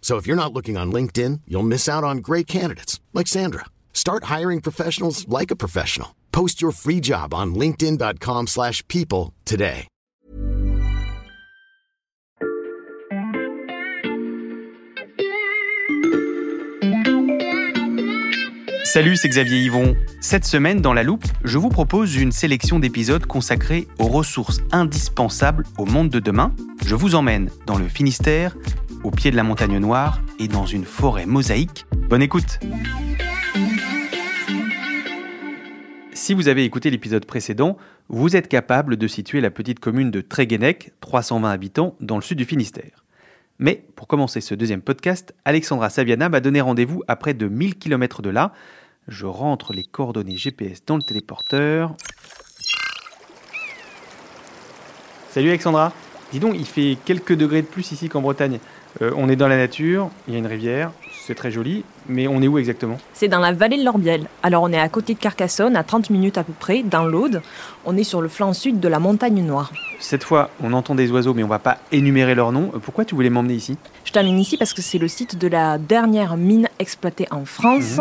So if you're not looking on LinkedIn, you'll miss out on great candidates like Sandra. Start hiring professionals like a professional. Post your free job on linkedin.com/people today. Salut, c'est Xavier Yvon. Cette semaine, dans La Loupe, je vous propose une sélection d'épisodes consacrés aux ressources indispensables au monde de demain. Je vous emmène dans le Finistère, au pied de la montagne noire et dans une forêt mosaïque. Bonne écoute Si vous avez écouté l'épisode précédent, vous êtes capable de situer la petite commune de Tréguenec, 320 habitants, dans le sud du Finistère. Mais pour commencer ce deuxième podcast, Alexandra Saviana m'a donné rendez-vous à près de 1000 km de là. Je rentre les coordonnées GPS dans le téléporteur. Salut Alexandra. Dis donc, il fait quelques degrés de plus ici qu'en Bretagne. Euh, on est dans la nature, il y a une rivière, c'est très joli, mais on est où exactement? C'est dans la vallée de l'Orbiel. Alors on est à côté de Carcassonne, à 30 minutes à peu près, dans l'Aude. On est sur le flanc sud de la montagne noire. Cette fois, on entend des oiseaux, mais on va pas énumérer leurs noms. Euh, Pourquoi tu voulais m'emmener ici? Je t'amène ici parce que c'est le site de la dernière mine exploitée en France.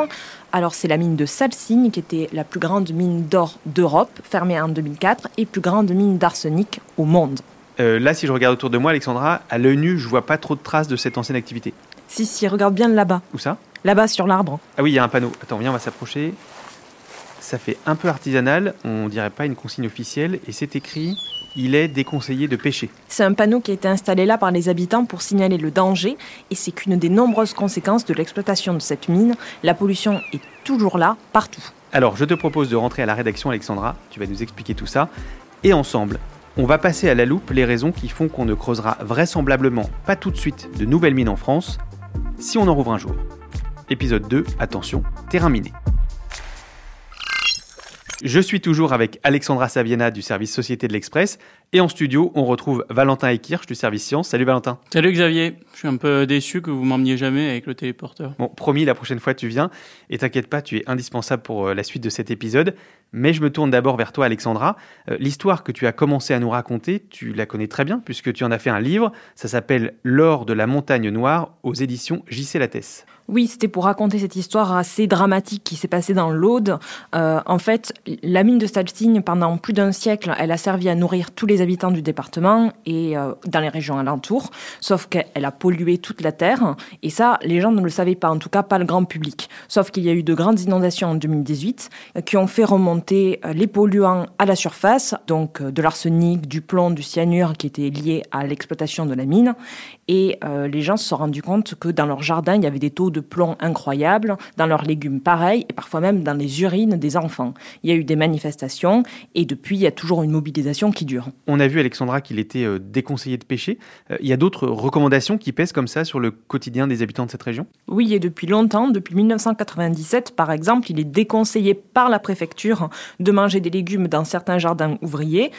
Alors c'est la mine de Salsigne qui était la plus grande mine d'or d'Europe, fermée en 2004, et plus grande mine d'arsenic au monde. Euh, Là, si je regarde autour de moi, Alexandra, à l'œil nu, je vois pas trop de traces de cette ancienne activité. Si, si, regarde bien là-bas. Où ça? Là-bas sur l'arbre. Ah oui, il y a un panneau. Attends, viens, on va s'approcher. Ça fait un peu artisanal, on dirait pas une consigne officielle, et c'est écrit il est déconseillé de pêcher. C'est un panneau qui a été installé là par les habitants pour signaler le danger, et c'est qu'une des nombreuses conséquences de l'exploitation de cette mine. La pollution est toujours là, partout. Alors, je te propose de rentrer à la rédaction, Alexandra. Tu vas nous expliquer tout ça. Et ensemble, on va passer à la loupe les raisons qui font qu'on ne creusera vraisemblablement pas tout de suite de nouvelles mines en France, si on en rouvre un jour. Épisode 2, attention, terrain miné. Je suis toujours avec Alexandra Saviena du service Société de l'Express. Et en studio, on retrouve Valentin Ekirch du service Science. Salut Valentin. Salut Xavier, je suis un peu déçu que vous m'emmeniez jamais avec le téléporteur. Bon, promis, la prochaine fois tu viens. Et t'inquiète pas, tu es indispensable pour euh, la suite de cet épisode. Mais je me tourne d'abord vers toi, Alexandra. Euh, L'histoire que tu as commencé à nous raconter, tu la connais très bien puisque tu en as fait un livre. Ça s'appelle L'or de la montagne noire aux éditions JC Lattès. Oui, c'était pour raconter cette histoire assez dramatique qui s'est passée dans l'Aude. Euh, en fait, la mine de Stalsigne, pendant plus d'un siècle, elle a servi à nourrir tous les habitants du département et euh, dans les régions alentours, sauf qu'elle a pollué toute la terre. Et ça, les gens ne le savaient pas, en tout cas pas le grand public. Sauf qu'il y a eu de grandes inondations en 2018 euh, qui ont fait remonter les polluants à la surface, donc de l'arsenic, du plomb, du cyanure qui étaient liés à l'exploitation de la mine. Et euh, les gens se sont rendus compte que dans leur jardin, il y avait des taux de plomb incroyables, dans leurs légumes pareil, et parfois même dans les urines des enfants. Il y a eu des manifestations, et depuis, il y a toujours une mobilisation qui dure. On a vu, Alexandra, qu'il était euh, déconseillé de pêcher. Euh, Il y a d'autres recommandations qui pèsent comme ça sur le quotidien des habitants de cette région? Oui, et depuis longtemps, depuis 1997 par exemple, il est déconseillé par la préfecture de manger des légumes dans certains jardins ouvriers.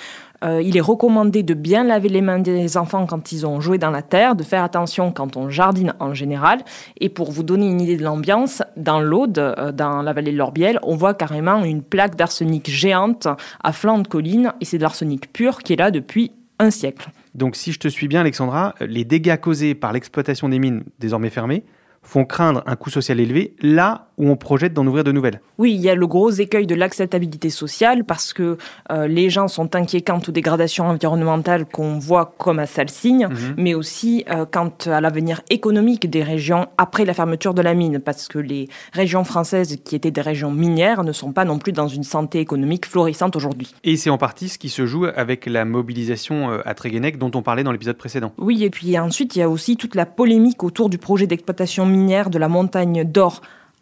Euh, il est recommandé de bien laver les mains des enfants quand ils ont joué dans la terre, de faire attention quand on jardine en général. Et pour vous donner une idée de l'ambiance, dans l'Aude, euh, dans la vallée de l'Orbiel, on voit carrément une plaque d'arsenic géante à flanc de colline, et c'est de l'arsenic pur qui est là depuis un siècle. Donc, si je te suis bien, Alexandra, les dégâts causés par l'exploitation des mines désormais fermées font craindre un coût social élevé là ou on projette d'en ouvrir de nouvelles Oui, il y a le gros écueil de l'acceptabilité sociale parce que euh, les gens sont inquiets quant aux dégradations environnementales qu'on voit comme à Salsigne, mhm. mais aussi euh, quant à l'avenir économique des régions après la fermeture de la mine, parce que les régions françaises qui étaient des régions minières ne sont pas non plus dans une santé économique florissante aujourd'hui. Et c'est en partie ce qui se joue avec la mobilisation euh, à Tréguenec dont on parlait dans l'épisode précédent. Oui, et puis ensuite il y a aussi toute la polémique autour du projet d'exploitation minière de la montagne d'or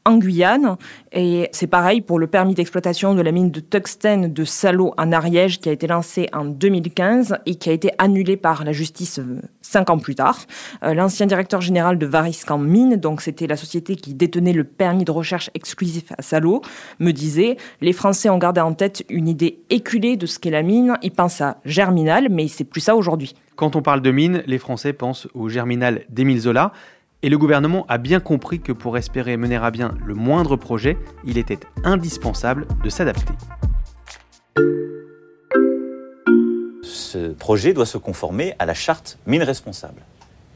en Guyane. Et c'est pareil pour le permis d'exploitation de la mine de tungstène de Salo en Ariège qui a été lancé en 2015 et qui a été annulé par la justice euh, cinq ans plus tard. Euh, l'ancien directeur général de Variscan Mine, donc c'était la société qui détenait le permis de recherche exclusif à Salo, me disait les Français ont gardé en tête une idée éculée de ce qu'est la mine. Ils pensent à Germinal, mais c'est plus ça aujourd'hui. Quand on parle de mine, les Français pensent au Germinal d'Émile Zola. Et le gouvernement a bien compris que pour espérer mener à bien le moindre projet, il était indispensable de s'adapter. Ce projet doit se conformer à la charte mine responsable,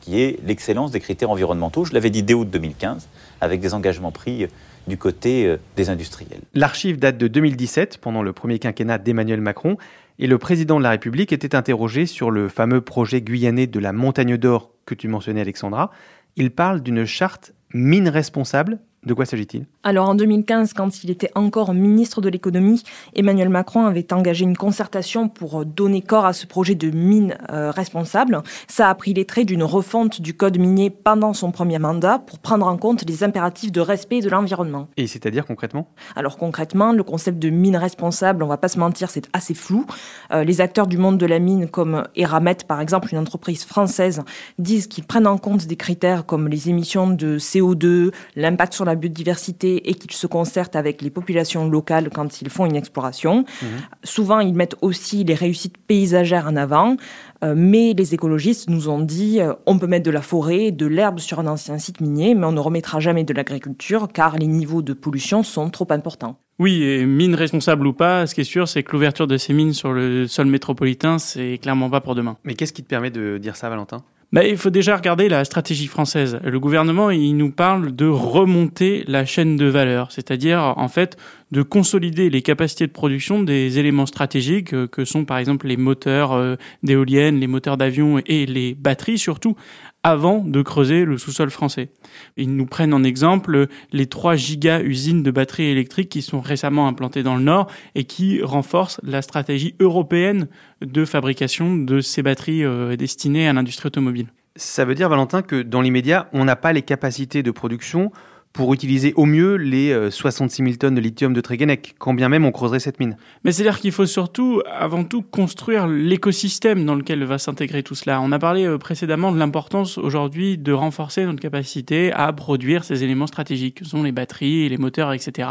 qui est l'excellence des critères environnementaux, je l'avais dit dès août 2015, avec des engagements pris du côté euh, des industriels. L'archive date de 2017, pendant le premier quinquennat d'Emmanuel Macron, et le président de la République était interrogé sur le fameux projet guyanais de la montagne d'or que tu mentionnais Alexandra, il parle d'une charte mine responsable de quoi s'agit-il? Alors en 2015, quand il était encore ministre de l'économie, Emmanuel Macron avait engagé une concertation pour donner corps à ce projet de mine euh, responsable. Ça a pris les traits d'une refonte du code minier pendant son premier mandat pour prendre en compte les impératifs de respect de l'environnement. Et c'est-à-dire concrètement? Alors concrètement, le concept de mine responsable, on va pas se mentir, c'est assez flou. Euh, les acteurs du monde de la mine, comme Eramet par exemple, une entreprise française, disent qu'ils prennent en compte des critères comme les émissions de CO2, l'impact sur la biodiversité et qu'ils se concertent avec les populations locales quand ils font une exploration. Mhm. Souvent, ils mettent aussi les réussites paysagères en avant. Euh, mais les écologistes nous ont dit euh, on peut mettre de la forêt, de l'herbe sur un ancien site minier, mais on ne remettra jamais de l'agriculture car les niveaux de pollution sont trop importants. Oui, et mine responsable ou pas, ce qui est sûr, c'est que l'ouverture de ces mines sur le sol métropolitain, c'est clairement pas pour demain. Mais qu'est-ce qui te permet de dire ça, Valentin? Il faut déjà regarder la stratégie française. Le gouvernement, il nous parle de remonter la chaîne de valeur, c'est-à-dire en fait de consolider les capacités de production des éléments stratégiques euh, que sont par exemple les moteurs euh, d'éoliennes, les moteurs d'avion et les batteries surtout, avant de creuser le sous-sol français. Ils nous prennent en exemple les 3 giga usines de batteries électriques qui sont récemment implantées dans le Nord et qui renforcent la stratégie européenne de fabrication de ces batteries euh, destinées à l'industrie automobile. Ça veut dire, Valentin, que dans l'immédiat, on n'a pas les capacités de production pour utiliser au mieux les 66 euh, 000 tonnes de lithium de Tréguenec, quand bien même on creuserait cette mine. Mais c'est-à-dire qu'il faut surtout, avant tout, construire l'écosystème dans lequel va s'intégrer tout cela. On a parlé euh, précédemment de l'importance aujourd'hui de renforcer notre capacité à produire ces éléments stratégiques, que sont les batteries, les moteurs, etc.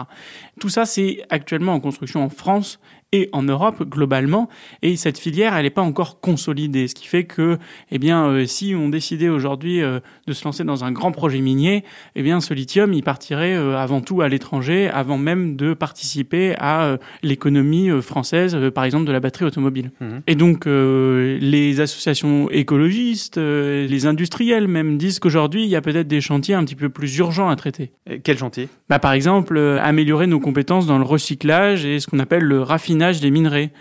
Tout ça, c'est actuellement en construction en France et en Europe globalement. Et cette filière, elle n'est pas encore consolidée, ce qui fait que, eh bien, euh, si on décidait aujourd'hui de se lancer dans un grand projet minier, eh bien, ce lithium, il partirait euh, avant tout à l'étranger, avant même de participer à l'économie française, par exemple, de la batterie automobile. Mmh. Et donc, les associations écologistes, les industriels même disent qu'aujourd'hui, il y a peut-être des chantiers un petit peu plus urgents à traiter. quel chantier bah, Par exemple, améliorer nos compétences dans le recyclage et ce qu'on appelle le raffinage des minerais.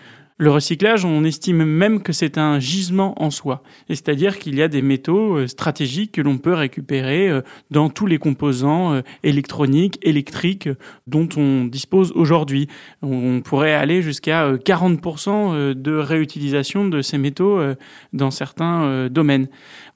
Le recyclage, on estime même que c'est un gisement en soi. C'est-à-dire qu'il y a des métaux euh, stratégiques que l'on peut récupérer euh, dans tous les composants euh, électroniques, électriques dont on dispose aujourd'hui. On pourrait aller jusqu'à 40% de réutilisation de ces métaux dans certains domaines.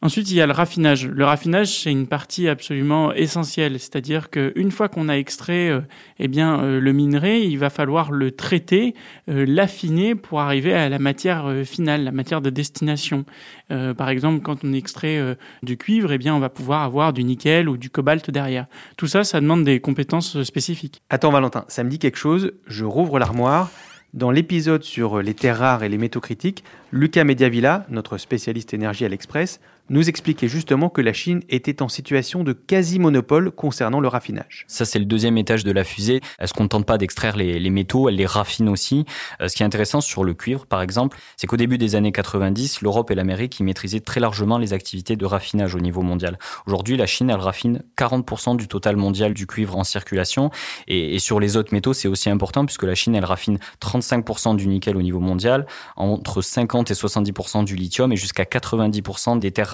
Ensuite, il y a le raffinage. Le raffinage, c'est une partie absolument essentielle, c'est-à-dire qu'une fois qu'on a extrait eh bien, le minerai, il va falloir le traiter, l'affiner pour arriver à la matière finale, la matière de destination. par exemple, quand on extrait du cuivre, eh bien, on va pouvoir avoir du nickel ou du cobalt derrière. Tout ça, ça demande des compétences spécifiques. Attends, Valentin, ça me dit quelque chose. Je rouvre l'armoire. Dans l'épisode sur les terres rares et les métaux critiques, Lucas Mediavilla, notre spécialiste énergie à l'Express, nous expliquait justement que la Chine était en situation de quasi-monopole concernant le raffinage. Ça, c'est le deuxième étage de la fusée. Elle se contente pas d'extraire les, métaux, elle les raffine aussi. Euh, ce qui est intéressant sur le cuivre, par exemple, c'est qu'au début des années 90, l'Europe et l'Amérique y maîtrisaient très largement les activités de raffinage au niveau mondial. Aujourd'hui, la Chine, elle raffine 40% du total mondial du cuivre en circulation. Et, et sur les autres métaux, c'est aussi important puisque la Chine, elle raffine 35% du nickel au niveau mondial, entre 50 et 70% du lithium et jusqu'à 90% des terres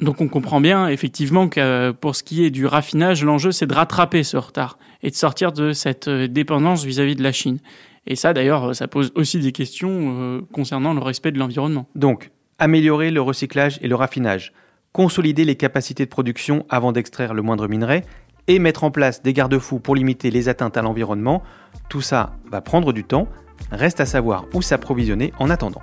Donc on comprend bien effectivement que euh, pour ce qui est du raffinage, l'enjeu c'est de rattraper ce retard et de sortir de cette euh, dépendance vis-à-vis de la Chine. Et ça d'ailleurs, ça pose aussi des questions euh, concernant le respect de l'environnement. Donc, améliorer le recyclage et le raffinage, consolider les capacités de production avant d'extraire le moindre minerai et mettre en place des garde-fous pour limiter les atteintes à l'environnement, tout ça va prendre du temps, reste à savoir où s'approvisionner en attendant.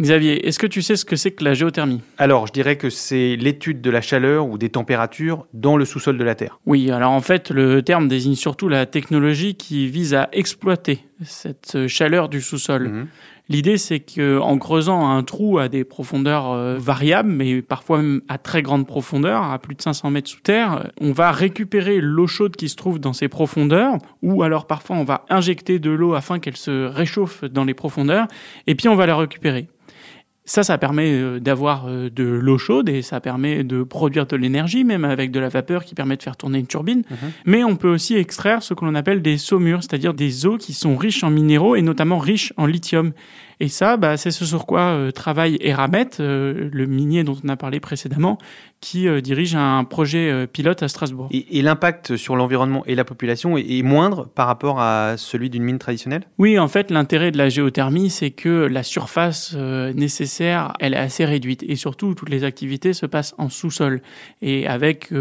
Xavier, est-ce que tu sais ce que c'est que la géothermie? Alors, je dirais que c'est l'étude de la chaleur ou des températures dans le sous-sol de la Terre. Oui, alors en fait, le terme désigne surtout la technologie qui vise à exploiter cette chaleur du sous-sol. Mhm. L'idée, c'est qu'en creusant un trou à des profondeurs euh, variables, mais parfois même à très grande profondeur, à plus de 500 mètres sous terre, on va récupérer l'eau chaude qui se trouve dans ces profondeurs, ou alors parfois on va injecter de l'eau afin qu'elle se réchauffe dans les profondeurs, et puis on va la récupérer. Ça, ça permet euh, d'avoir euh, de l'eau chaude et ça permet de produire de l'énergie, même avec de la vapeur qui permet de faire tourner une turbine. Mais on peut aussi extraire ce que l'on appelle des saumures, c'est-à-dire des eaux qui sont riches en minéraux et notamment riches en lithium. Et ça, bah, c'est ce sur quoi euh, travaille Eramet, euh, le minier dont on a parlé précédemment, qui euh, dirige un projet pilote à Strasbourg. Et, et l'impact sur l'environnement et la population est, est moindre par rapport à celui d'une mine traditionnelle? Oui, en fait, l'intérêt de la géothermie, c'est que la surface nécessaire, elle est assez réduite. Et surtout, toutes les activités se passent en sous-sol et avec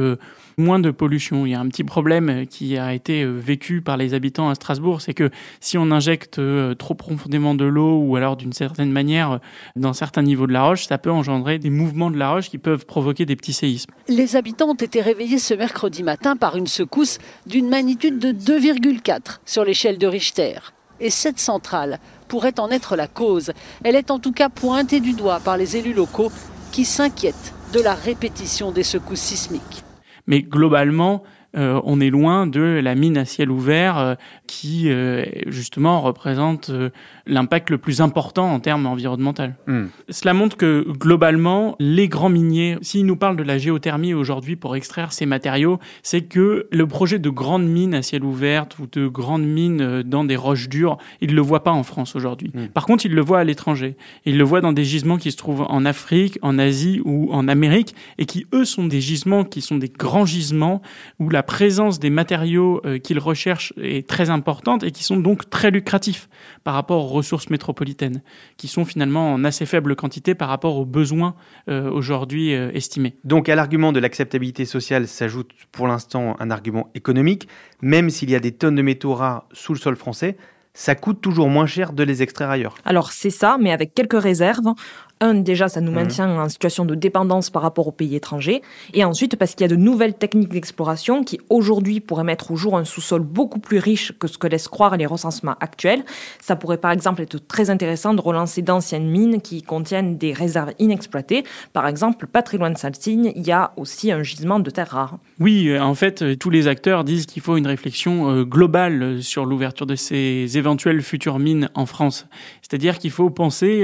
moins de pollution. Il y a un petit problème euh, qui a été euh, vécu par les habitants à Strasbourg, c'est que si on injecte euh, trop profondément de l'eau ou alors d'une certaine manière dans certains niveaux de la roche, ça peut engendrer des mouvements de la roche qui peuvent provoquer des petits séismes. Les habitants ont été réveillés ce mercredi matin par une secousse d'une magnitude de 2,4 sur l'échelle de Richter. Et cette centrale pourrait en être la cause. Elle est en tout cas pointée du doigt par les élus locaux qui s'inquiètent de la répétition des secousses sismiques. Mais globalement, euh, on est loin de la mine à ciel ouvert euh, qui, euh, justement, représente euh, l'impact le plus important en termes environnementaux. Hmm. Cela montre que, globalement, les grands miniers, s'ils nous parlent de la géothermie aujourd'hui pour extraire ces matériaux, c'est que le projet de grandes mines à ciel ouvert ou de grandes mines euh, dans des roches dures, ils ne le voient pas en France aujourd'hui. Hmm. Par contre, ils le voient à l'étranger. Ils le voient dans des gisements qui se trouvent en Afrique, en Asie ou en Amérique et qui, eux, sont des gisements qui sont des grands gisements où la présence des matériaux euh, qu'ils recherchent est très importante et qui sont donc très lucratifs par rapport aux ressources métropolitaines, qui sont finalement en assez faible quantité par rapport aux besoins euh, aujourd'hui euh, estimés. Donc à l'argument de l'acceptabilité sociale s'ajoute pour l'instant un argument économique. Même s'il y a des tonnes de métaux rares sous le sol français, ça coûte toujours moins cher de les extraire ailleurs. Alors c'est ça, mais avec quelques réserves. Un, déjà, ça nous Mhm. maintient en situation de dépendance par rapport aux pays étrangers. Et ensuite, parce qu'il y a de nouvelles techniques d'exploration qui, aujourd'hui, pourraient mettre au jour un sous-sol beaucoup plus riche que ce que laissent croire les recensements actuels. Ça pourrait, par exemple, être très intéressant de relancer d'anciennes mines qui contiennent des réserves inexploitées. Par exemple, pas très loin de Salsigne, il y a aussi un gisement de terres rares. Oui, euh, en fait, euh, tous les acteurs disent qu'il faut une réflexion euh, globale sur l'ouverture de ces éventuelles futures mines en France. C'est-à-dire qu'il faut penser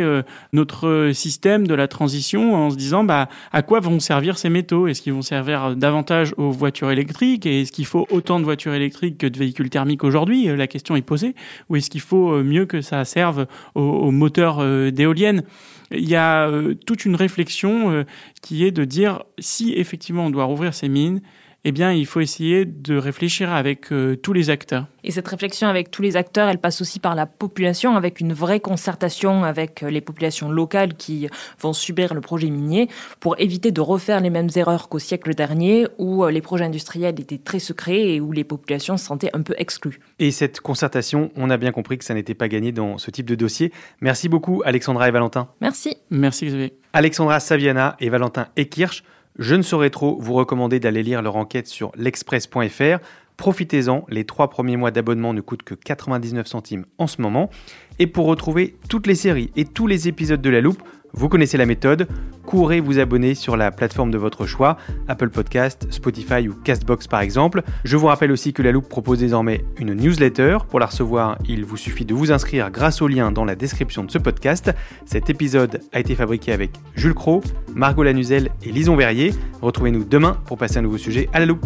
notre système de la transition en se disant bah, à quoi vont servir ces métaux? Est-ce qu'ils vont servir davantage aux voitures électriques? Et est-ce qu'il faut autant de voitures électriques que de véhicules thermiques aujourd'hui? Euh, La question est posée. Ou est-ce qu'il faut euh, mieux que ça serve aux, aux moteurs euh, d'éoliennes? Il y a euh, toute une réflexion euh, qui est de dire si effectivement on doit rouvrir ces mines, eh bien, il faut essayer de réfléchir avec euh, tous les acteurs. Et cette réflexion avec tous les acteurs, elle passe aussi par la population, avec une vraie concertation avec euh, les populations locales qui vont subir le projet minier, pour éviter de refaire les mêmes erreurs qu'au siècle dernier, où euh, les projets industriels étaient très secrets et où les populations se sentaient un peu exclues. Et cette concertation, on a bien compris que ça n'était pas gagné dans ce type de dossier. Merci beaucoup, Alexandra et Valentin. Merci. Merci Xavier. Alexandra Saviana et Valentin Ekirch je ne saurais trop vous recommander d'aller lire leur enquête sur l'express.fr. Profitez-en, les trois premiers mois d'abonnement ne coûtent que 99 centimes en ce moment. Et pour retrouver toutes les séries et tous les épisodes de La Loupe, vous connaissez la méthode, courez vous abonner sur la plateforme de votre choix, Apple Podcast, Spotify ou Castbox par exemple. Je vous rappelle aussi que La Loupe propose désormais une newsletter. Pour la recevoir, il vous suffit de vous inscrire grâce au lien dans la description de ce podcast. Cet épisode a été fabriqué avec Jules Cro, Margot Lanuzel et Lison Verrier. Retrouvez-nous demain pour passer un nouveau sujet à La Loupe.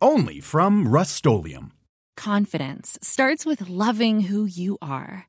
only from rustolium Confidence starts with loving who you are.